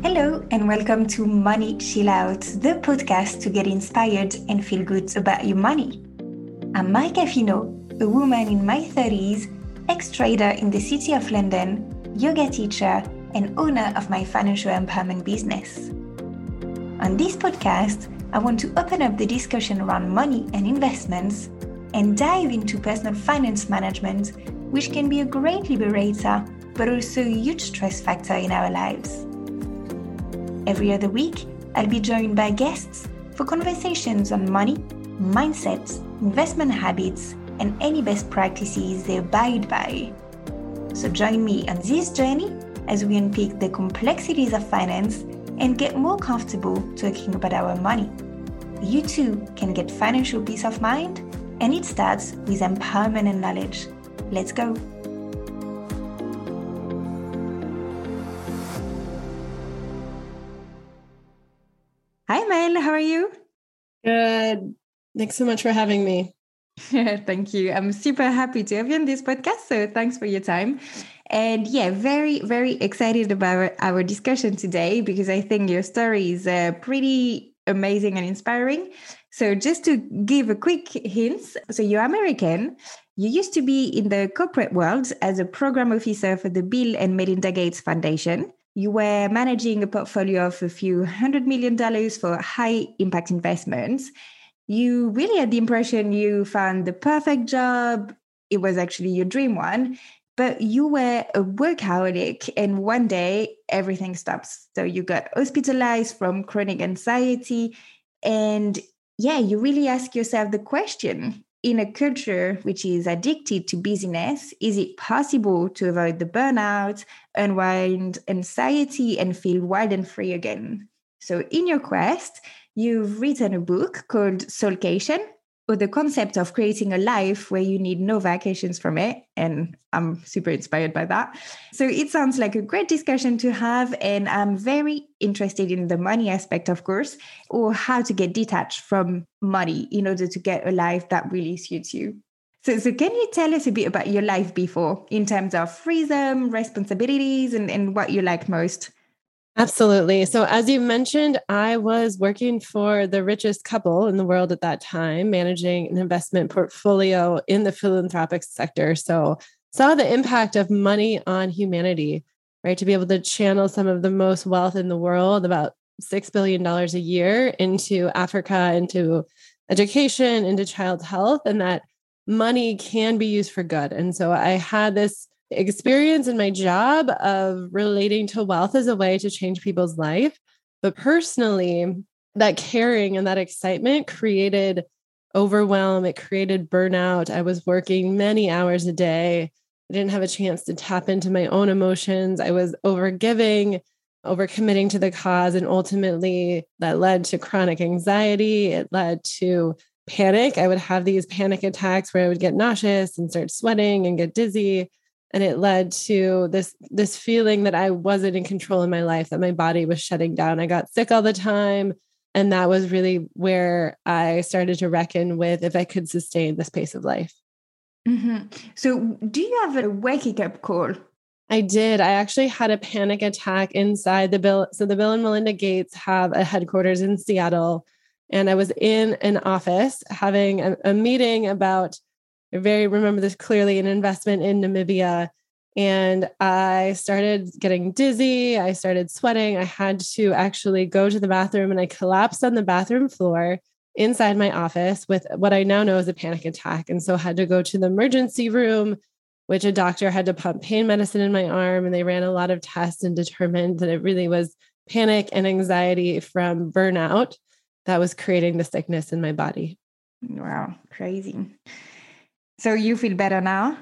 Hello, and welcome to Money Chill Out, the podcast to get inspired and feel good about your money. I'm Marika Fino, a woman in my 30s, ex trader in the city of London, yoga teacher, and owner of my financial empowerment business. On this podcast, I want to open up the discussion around money and investments and dive into personal finance management, which can be a great liberator but also a huge stress factor in our lives. Every other week, I'll be joined by guests for conversations on money, mindsets, investment habits, and any best practices they abide by. So join me on this journey as we unpick the complexities of finance and get more comfortable talking about our money. You too can get financial peace of mind, and it starts with empowerment and knowledge. Let's go. How are you? Good. Thanks so much for having me. Thank you. I'm super happy to have you on this podcast. So thanks for your time. And yeah, very, very excited about our discussion today because I think your story is uh, pretty amazing and inspiring. So just to give a quick hint, so you're American. You used to be in the corporate world as a program officer for the Bill and Melinda Gates Foundation you were managing a portfolio of a few hundred million dollars for high impact investments. You really had the impression you found the perfect job. It was actually your dream one, but you were a workaholic, and one day everything stops. So you got hospitalized from chronic anxiety. And yeah, you really ask yourself the question in a culture which is addicted to busyness, is it possible to avoid the burnout, unwind anxiety, and feel wild and free again? So, in your quest, you've written a book called Soulcation or the concept of creating a life where you need no vacations from it. And I'm super inspired by that. So it sounds like a great discussion to have. And I'm very interested in the money aspect, of course, or how to get detached from money in order to get a life that really suits you. So, so can you tell us a bit about your life before in terms of freedom, responsibilities, and, and what you like most? Absolutely. So, as you mentioned, I was working for the richest couple in the world at that time, managing an investment portfolio in the philanthropic sector. So, saw the impact of money on humanity, right? To be able to channel some of the most wealth in the world, about $6 billion a year, into Africa, into education, into child health, and that money can be used for good. And so, I had this experience in my job of relating to wealth as a way to change people's life. But personally, that caring and that excitement created overwhelm, it created burnout. I was working many hours a day. I didn't have a chance to tap into my own emotions. I was overgiving, overcommitting to the cause. And ultimately, that led to chronic anxiety. It led to panic. I would have these panic attacks where I would get nauseous and start sweating and get dizzy and it led to this this feeling that i wasn't in control of my life that my body was shutting down i got sick all the time and that was really where i started to reckon with if i could sustain this pace of life mm-hmm. so do you have a waking up call I did. I actually had a panic attack inside the Bill. So the Bill and Melinda Gates have a headquarters in Seattle. And I was in an office having a, a meeting about I very remember this clearly an investment in Namibia. And I started getting dizzy. I started sweating. I had to actually go to the bathroom and I collapsed on the bathroom floor inside my office with what I now know is a panic attack. And so had to go to the emergency room, which a doctor had to pump pain medicine in my arm. And they ran a lot of tests and determined that it really was panic and anxiety from burnout that was creating the sickness in my body. Wow, crazy. So you feel better now?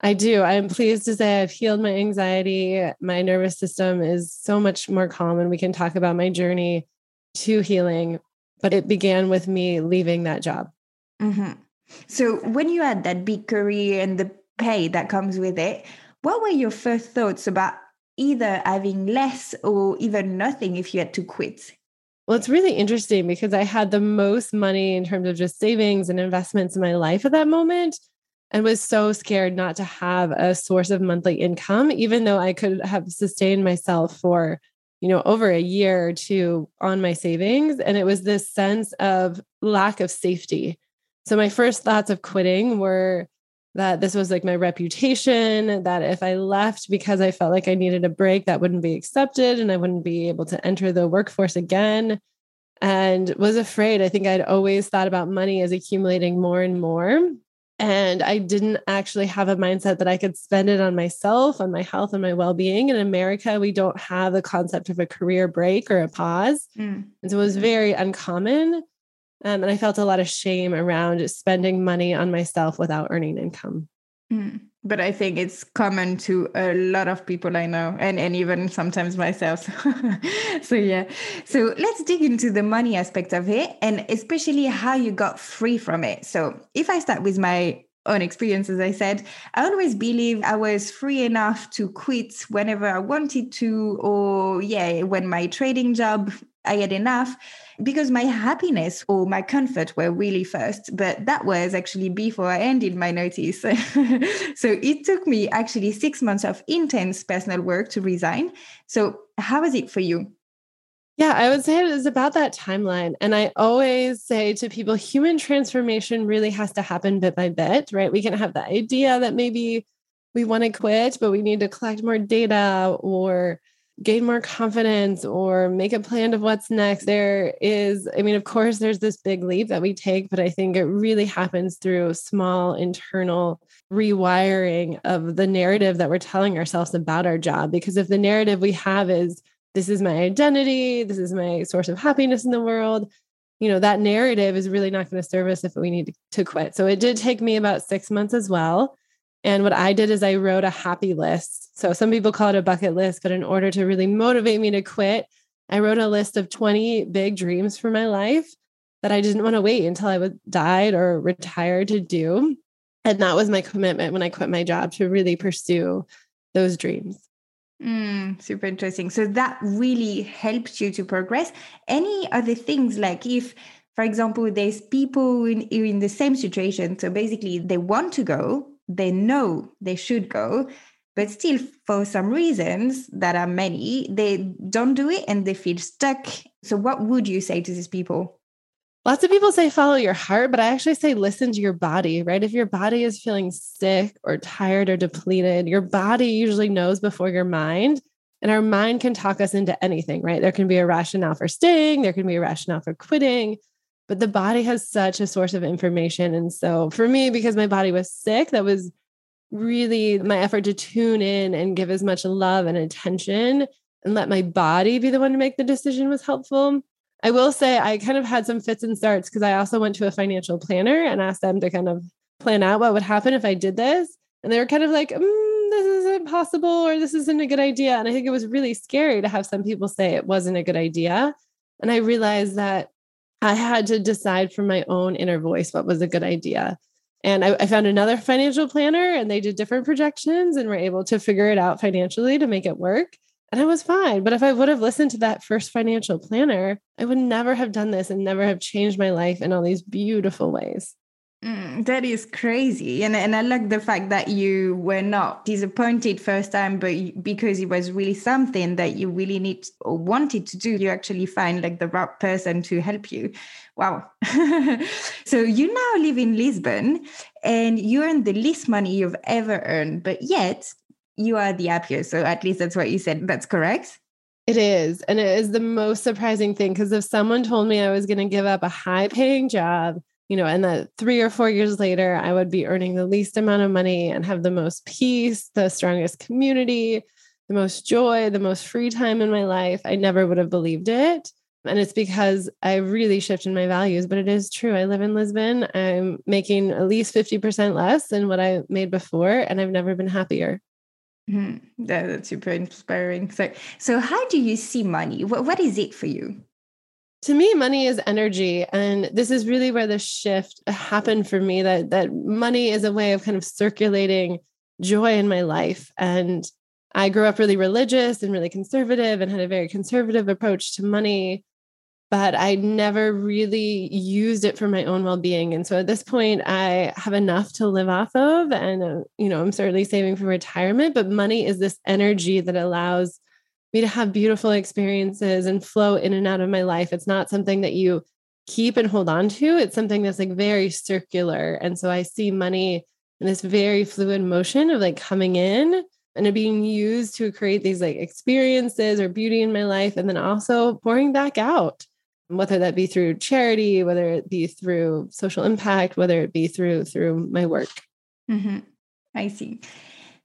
I do. I'm pleased to say I've healed my anxiety. My nervous system is so much more calm, and we can talk about my journey to healing. But it began with me leaving that job. Mm-hmm. So, when you had that big career and the pay that comes with it, what were your first thoughts about either having less or even nothing if you had to quit? Well, it's really interesting because I had the most money in terms of just savings and investments in my life at that moment and was so scared not to have a source of monthly income, even though I could have sustained myself for you know, over a year or two on my savings. And it was this sense of lack of safety. So my first thoughts of quitting were that this was like my reputation, that if I left because I felt like I needed a break, that wouldn't be accepted and I wouldn't be able to enter the workforce again. And was afraid. I think I'd always thought about money as accumulating more and more. And I didn't actually have a mindset that I could spend it on myself, on my health, and my well being. In America, we don't have the concept of a career break or a pause. Mm. And so it was very uncommon. Um, and I felt a lot of shame around spending money on myself without earning income. Mm. But I think it's common to a lot of people I know, and, and even sometimes myself. so, yeah. So, let's dig into the money aspect of it and especially how you got free from it. So, if I start with my own experience, as I said, I always believe I was free enough to quit whenever I wanted to, or yeah, when my trading job I had enough because my happiness or my comfort were really first. But that was actually before I ended my notice. so it took me actually six months of intense personal work to resign. So, how was it for you? Yeah, I would say it is about that timeline. And I always say to people, human transformation really has to happen bit by bit, right? We can have the idea that maybe we want to quit, but we need to collect more data or gain more confidence or make a plan of what's next. There is, I mean, of course, there's this big leap that we take, but I think it really happens through small internal rewiring of the narrative that we're telling ourselves about our job. Because if the narrative we have is, this is my identity, this is my source of happiness in the world, you know, that narrative is really not going to serve us if we need to quit. So it did take me about six months as well. And what I did is I wrote a happy list. So some people call it a bucket list, but in order to really motivate me to quit, I wrote a list of 20 big dreams for my life that I didn't want to wait until I was died or retired to do. And that was my commitment when I quit my job to really pursue those dreams. Mm, super interesting. So that really helped you to progress. Any other things like if, for example, there's people in, in the same situation. So basically they want to go, they know they should go but still for some reasons that are many they don't do it and they feel stuck. So what would you say to these people? Lots of people say follow your heart but i actually say listen to your body right? If your body is feeling sick or tired or depleted your body usually knows before your mind and our mind can talk us into anything right? There can be a rationale for staying there can be a rationale for quitting but the body has such a source of information. And so for me, because my body was sick, that was really my effort to tune in and give as much love and attention and let my body be the one to make the decision was helpful. I will say I kind of had some fits and starts because I also went to a financial planner and asked them to kind of plan out what would happen if I did this. And they were kind of like, mm, this is impossible or this isn't a good idea. And I think it was really scary to have some people say it wasn't a good idea. And I realized that I had to decide from my own inner voice what was a good idea. And I, I, found another financial planner and they did different projections and were able to figure it out financially to make it work. And I was fine. But if I would have listened to that first financial planner, I would never have done this and never have changed my life in all these beautiful ways. Mm, that is crazy. And, and I like the fact that you were not disappointed first time, but because it was really something that you really need or wanted to do, you actually find like the right person to help you. Wow. so you now live in Lisbon and you earn the least money you've ever earned, but yet you are the happiest. So at least that's what you said. That's correct. It is. And it is the most surprising thing because if someone told me I was going to give up a high paying job, you know, and that three or four years later, I would be earning the least amount of money and have the most peace, the strongest community, the most joy, the most free time in my life. I never would have believed it. And it's because I really shifted my values, but it is true. I live in Lisbon. I'm making at least 50% less than what I made before, and I've never been happier. Mm-hmm. That, that's super inspiring. So, so how do you see money? What, what is it for you? To me money is energy and this is really where the shift happened for me that that money is a way of kind of circulating joy in my life and i grew up really religious and really conservative and had a very conservative approach to money but i never really used it for my own well-being and so at this point i have enough to live off of and uh, you know i'm certainly saving for retirement but money is this energy that allows me to have beautiful experiences and flow in and out of my life. It's not something that you keep and hold on to. It's something that's like very circular. And so I see money in this very fluid motion of like coming in and being used to create these like experiences or beauty in my life and then also pouring back out whether that be through charity whether it be through social impact whether it be through through my work mm-hmm. i see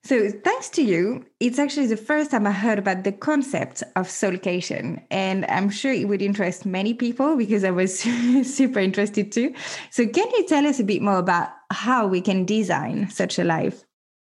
so thanks to you it's actually the first time i heard about the concept of soulcation and i'm sure it would interest many people because i was super interested too so can you tell us a bit more about how we can design such a life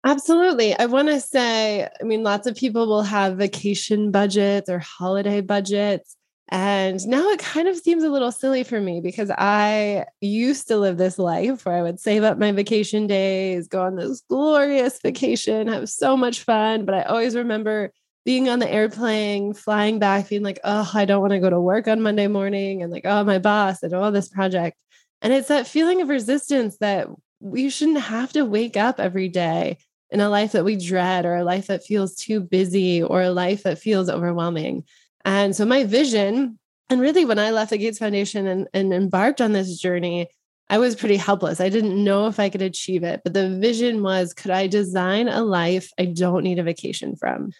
Absolutely. I want to say, I mean, lots of people will have vacation budgets or holiday budgets. And now it kind of seems a little silly for me because I used to live this life where I would save up my vacation days, go on this glorious vacation, have so much fun. But I always remember being on the airplane, flying back, being like, oh, I don't want to go to work on Monday morning. And like, oh, my boss and all this project. And it's that feeling of resistance that we shouldn't have to wake up every day in a life that we dread or a life that feels too busy or a life that feels overwhelming. And so my vision, and really when I left the Gates Foundation and, and embarked on this journey, I was pretty helpless. I didn't know if I could achieve it, but the vision was could I design a life I don't need a vacation from?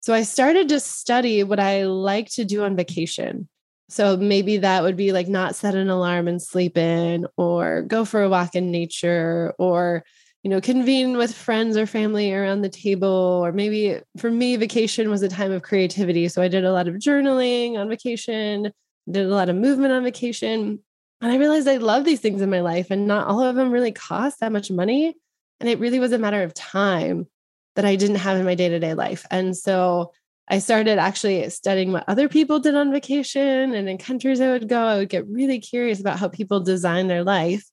So I started to study what I like to do on vacation. So maybe that would be like not set an alarm and sleep in, or go for a walk in nature, or you know, convene with friends or family around the table. Or maybe for me, vacation was a time of creativity. So I did a lot of journaling on vacation, did a lot of movement on vacation. And I realized I love these things in my life, and not all of them really cost that much money. And it really was a matter of time that I didn't have in my day to day life. And so I started actually studying what other people did on vacation and in countries I would go. I would get really curious about how people design their life.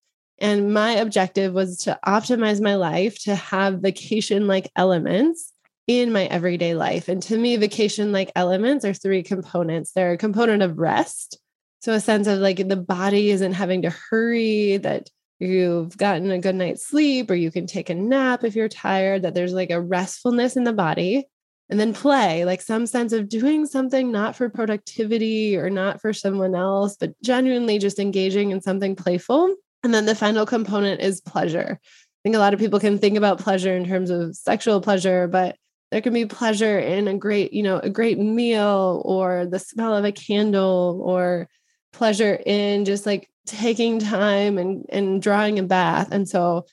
And my objective was to optimize my life to have vacation like elements in my everyday life. And to me, vacation like elements are three components. They're a component of rest. So, a sense of like the body isn't having to hurry, that you've gotten a good night's sleep, or you can take a nap if you're tired, that there's like a restfulness in the body. And then play, like some sense of doing something not for productivity or not for someone else, but genuinely just engaging in something playful and then the final component is pleasure. I think a lot of people can think about pleasure in terms of sexual pleasure, but there can be pleasure in a great, you know, a great meal or the smell of a candle or pleasure in just like taking time and and drawing a bath. And so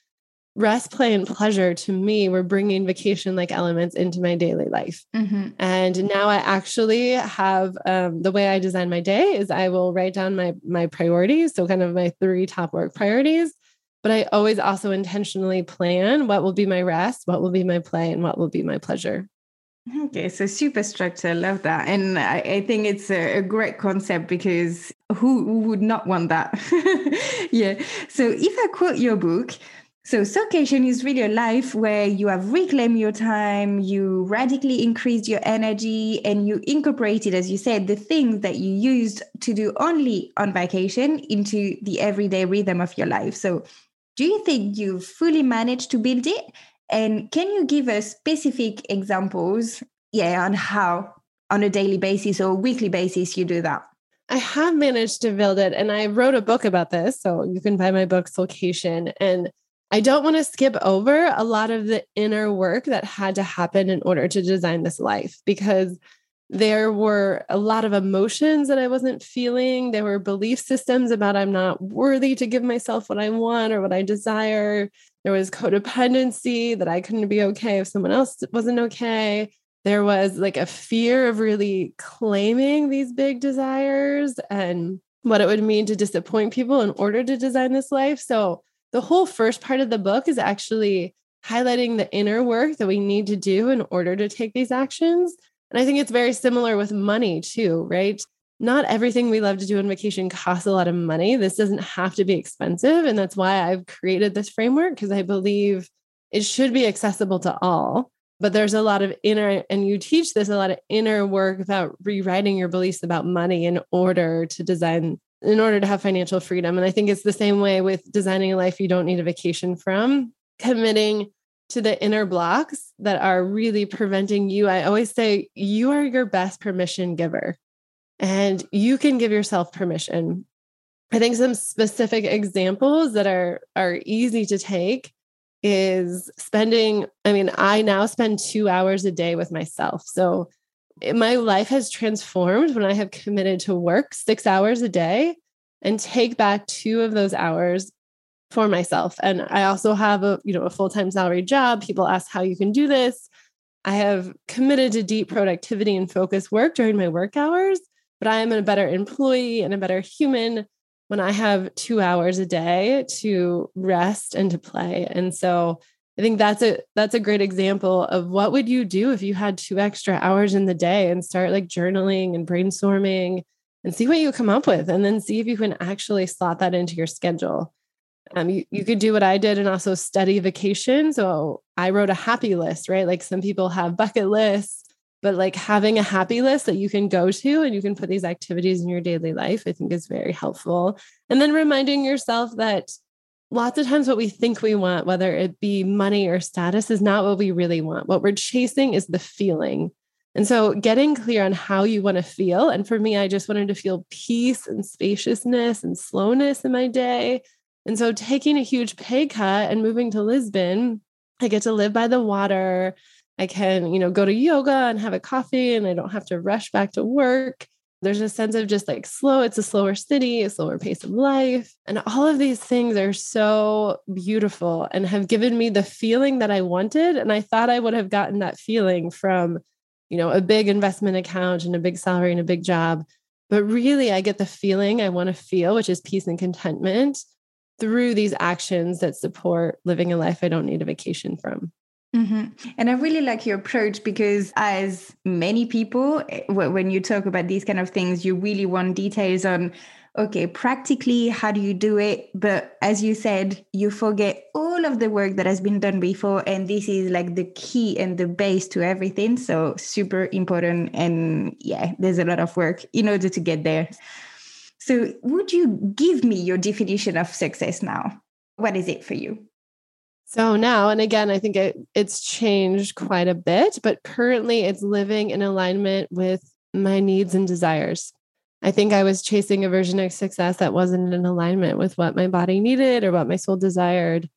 rest, play, and pleasure to me were bringing vacation like elements into my daily life. Mm-hmm. And now I actually have um, the way I design my day is I will write down my my priorities, so kind of my three top work priorities. But I always also intentionally plan what will be my rest, what will be my play, and what will be my pleasure. Okay, so super structure. I love that. And I, I think it's a, a, great concept because who, who would not want that? yeah. So if I quote your book, so, Soulcation is really a life where you have reclaimed your time, you radically increased your energy, and you incorporated, as you said, the things that you used to do only on vacation into the everyday rhythm of your life. So, do you think you've fully managed to build it? And can you give us specific examples, yeah, on how on a daily basis or weekly basis you do that? I have managed to build it, and I wrote a book about this. So you can buy my book, Soulcation. And I don't want to skip over a lot of the inner work that had to happen in order to design this life because there were a lot of emotions that I wasn't feeling. There were belief systems about I'm not worthy to give myself what I want or what I desire. There was codependency that I couldn't be okay if someone else wasn't okay. There was like a fear of really claiming these big desires and what it would mean to disappoint people in order to design this life. So the whole first part of the book is actually highlighting the inner work that we need to do in order to take these actions. And I think it's very similar with money too, right? Not everything we love to do on vacation costs a lot of money. This doesn't have to be expensive. And that's why I've created this framework because I believe it should be accessible to all. But there's a lot of inner, and you teach this a lot of inner work about rewriting your beliefs about money in order to design in order to have financial freedom. And I think it's the same way with designing a life you don't need a vacation from, committing to the inner blocks that are really preventing you. I always say you are your best permission giver and you can give yourself permission. I think some specific examples that are are easy to take is spending I mean I now spend 2 hours a day with myself. So my life has transformed when I have committed to work 6 hours a day and take back 2 of those hours for myself. And I also have a, you know, a full-time salary job. People ask how you can do this. I have committed to deep productivity and focus work during my work hours, but I am a better employee and a better human when I have 2 hours a day to rest and to play. And so I think that's a that's a great example of what would you do if you had two extra hours in the day and start like journaling and brainstorming and see what you come up with and then see if you can actually slot that into your schedule. Um, you, you could do what I did and also study vacation. So I wrote a happy list, right? Like some people have bucket lists, but like having a happy list that you can go to and you can put these activities in your daily life, I think is very helpful. And then reminding yourself that lots of times what we think we want, whether it be money or status, is not what we really want. What we're chasing is the feeling. And so getting clear on how you want to feel. And for me, I just wanted to feel peace and spaciousness and slowness in my day and so taking a huge pay cut and moving to Lisbon, I get to live by the water. I can, you know, go to yoga and have a coffee and I don't have to rush back to work. There's a sense of just like slow, it's a slower city, a slower pace of life. And all of these things are so beautiful and have given me the feeling that I wanted. And I thought I would have gotten that feeling from, you know, a big investment account and a big salary and a big job. But really, I get the feeling I want to feel, which is peace and contentment through these actions that support living a life I don't need a vacation from. Mm-hmm. And I really like your approach because, as many people, eh, when you talk about these kind of things, you really want details on, okay, practically, how do you do it? But as you said, you forget all of the work that has been done before. And this is like the key and the base to everything. So, super important. And yeah, there's a lot of work in order to get there. So, would you give me your definition of success now? What is it for you? So now, and again, I think it, it's changed quite a bit, but currently it's living in alignment with my needs and desires. I think I was chasing a version of success that wasn't in alignment with what my body needed or what my soul desired.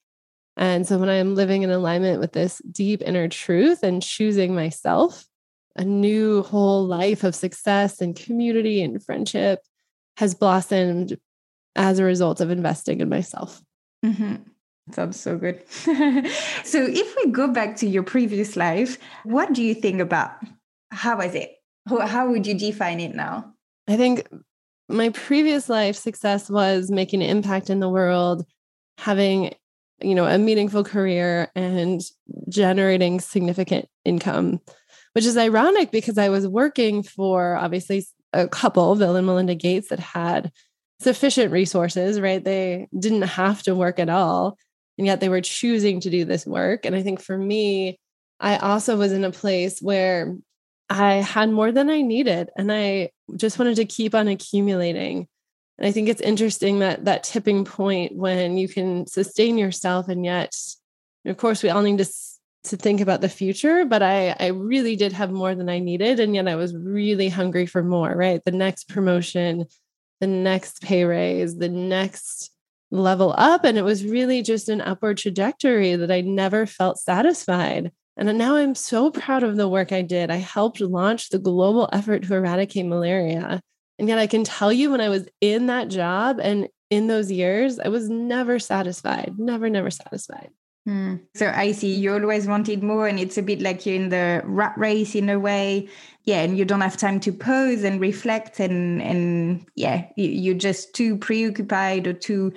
And so when I'm living in alignment with this deep inner truth and choosing myself, a new whole life of success and community and friendship, has blossomed as a result of investing in myself. Mm-hmm. Sounds so good. so, if we go back to your previous life, what do you think about how was it? How would you define it now? I think my previous life success was making an impact in the world, having you know a meaningful career and generating significant income which is ironic because i was working for obviously a couple, Bill and Melinda Gates, that had sufficient resources, right? They didn't have to work at all. And yet they were choosing to do this work. And I think for me, I also was in a place where I had more than I needed. And I just wanted to keep on accumulating. And I think it's interesting that that tipping point when you can sustain yourself and yet, of course, we all need to to think about the future but i i really did have more than i needed and yet i was really hungry for more right the next promotion the next pay raise the next level up and it was really just an upward trajectory that i never felt satisfied and now i'm so proud of the work i did i helped launch the global effort to eradicate malaria and yet i can tell you when i was in that job and in those years i was never satisfied never never satisfied Mm. So I see you always wanted more, and it's a bit like you're in the rat race in a way. Yeah, and you don't have time to pause and reflect, and and yeah, you're just too preoccupied or too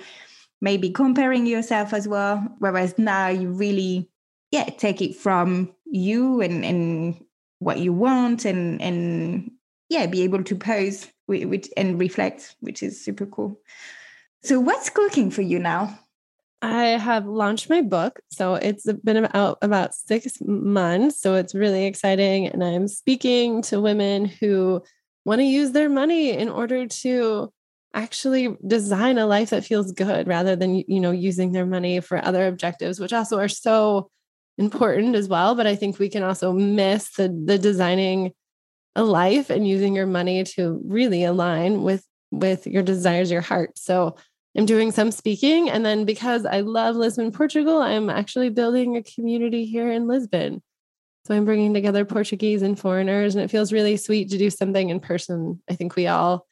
maybe comparing yourself as well. Whereas now you really, yeah, take it from you and and what you want, and and yeah, be able to pose with, and reflect, which is super cool. So what's cooking for you now? I have launched my book. So it's been out about six months. So it's really exciting. And I'm speaking to women who want to use their money in order to actually design a life that feels good rather than you know using their money for other objectives which also are so important as well. But I think we can also miss the the designing a life and using your money to really align with with your desires, your heart. So I'm doing some speaking. And then because I love Lisbon, Portugal, I'm actually building a community here in Lisbon. So I'm bringing together Portuguese and foreigners, and it feels really sweet to do something in person. I think we all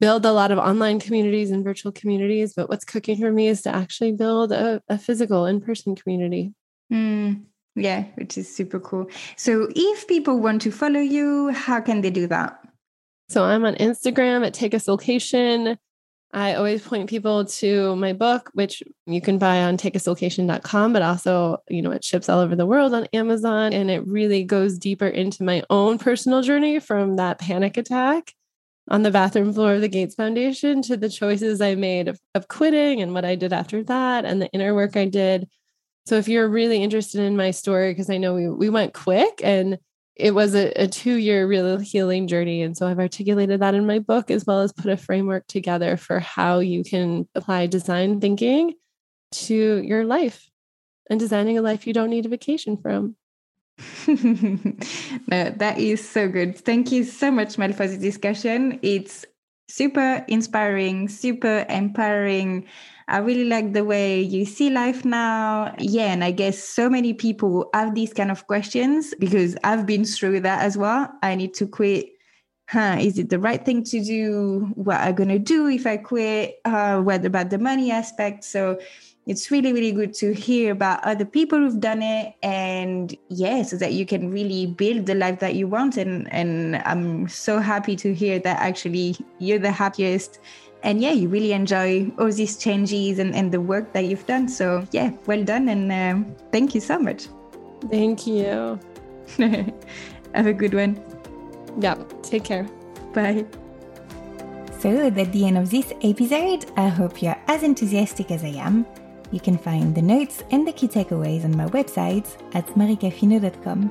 build a lot of online communities and virtual communities, but what's cooking for me is to actually build a, a physical in person community. Mm, yeah, which is super cool. So if people want to follow you, how can they do that? So I'm on Instagram at Take a Soulcation. I always point people to my book, which you can buy on takeasoulcation.com, but also, you know, it ships all over the world on Amazon. And it really goes deeper into my own personal journey from that panic attack on the bathroom floor of the Gates Foundation to the choices I made of, of quitting and what I did after that and the inner work I did. So if you're really interested in my story, because I know we, we went quick and it was a, a two year real healing journey. And so I've articulated that in my book, as well as put a framework together for how you can apply design thinking to your life and designing a life you don't need a vacation from. no, that is so good. Thank you so much, Mel, for the discussion. It's super inspiring, super empowering. I really like the way you see life now. Yeah, and I guess so many people have these kind of questions because I've been through that as well. I need to quit. Huh, is it the right thing to do? What am I gonna do if I quit? Uh, what about the money aspect? So it's really really good to hear about other people who've done it. And yeah so that you can really build the life that you want. And and i'm so happy to hear that actually you're the happiest. And yeah you really enjoy all these changes and, and the work that you've done. So yeah well done. And um, thank you so much. Thank you. Have a good one. Yeah take care. Bye. So at the end of this episode i hope you're as enthusiastic as i am you can find the notes and the key takeaways on my website at maricafino.com.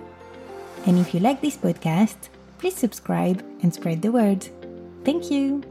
And if you like this podcast, please subscribe and spread the word. Thank you.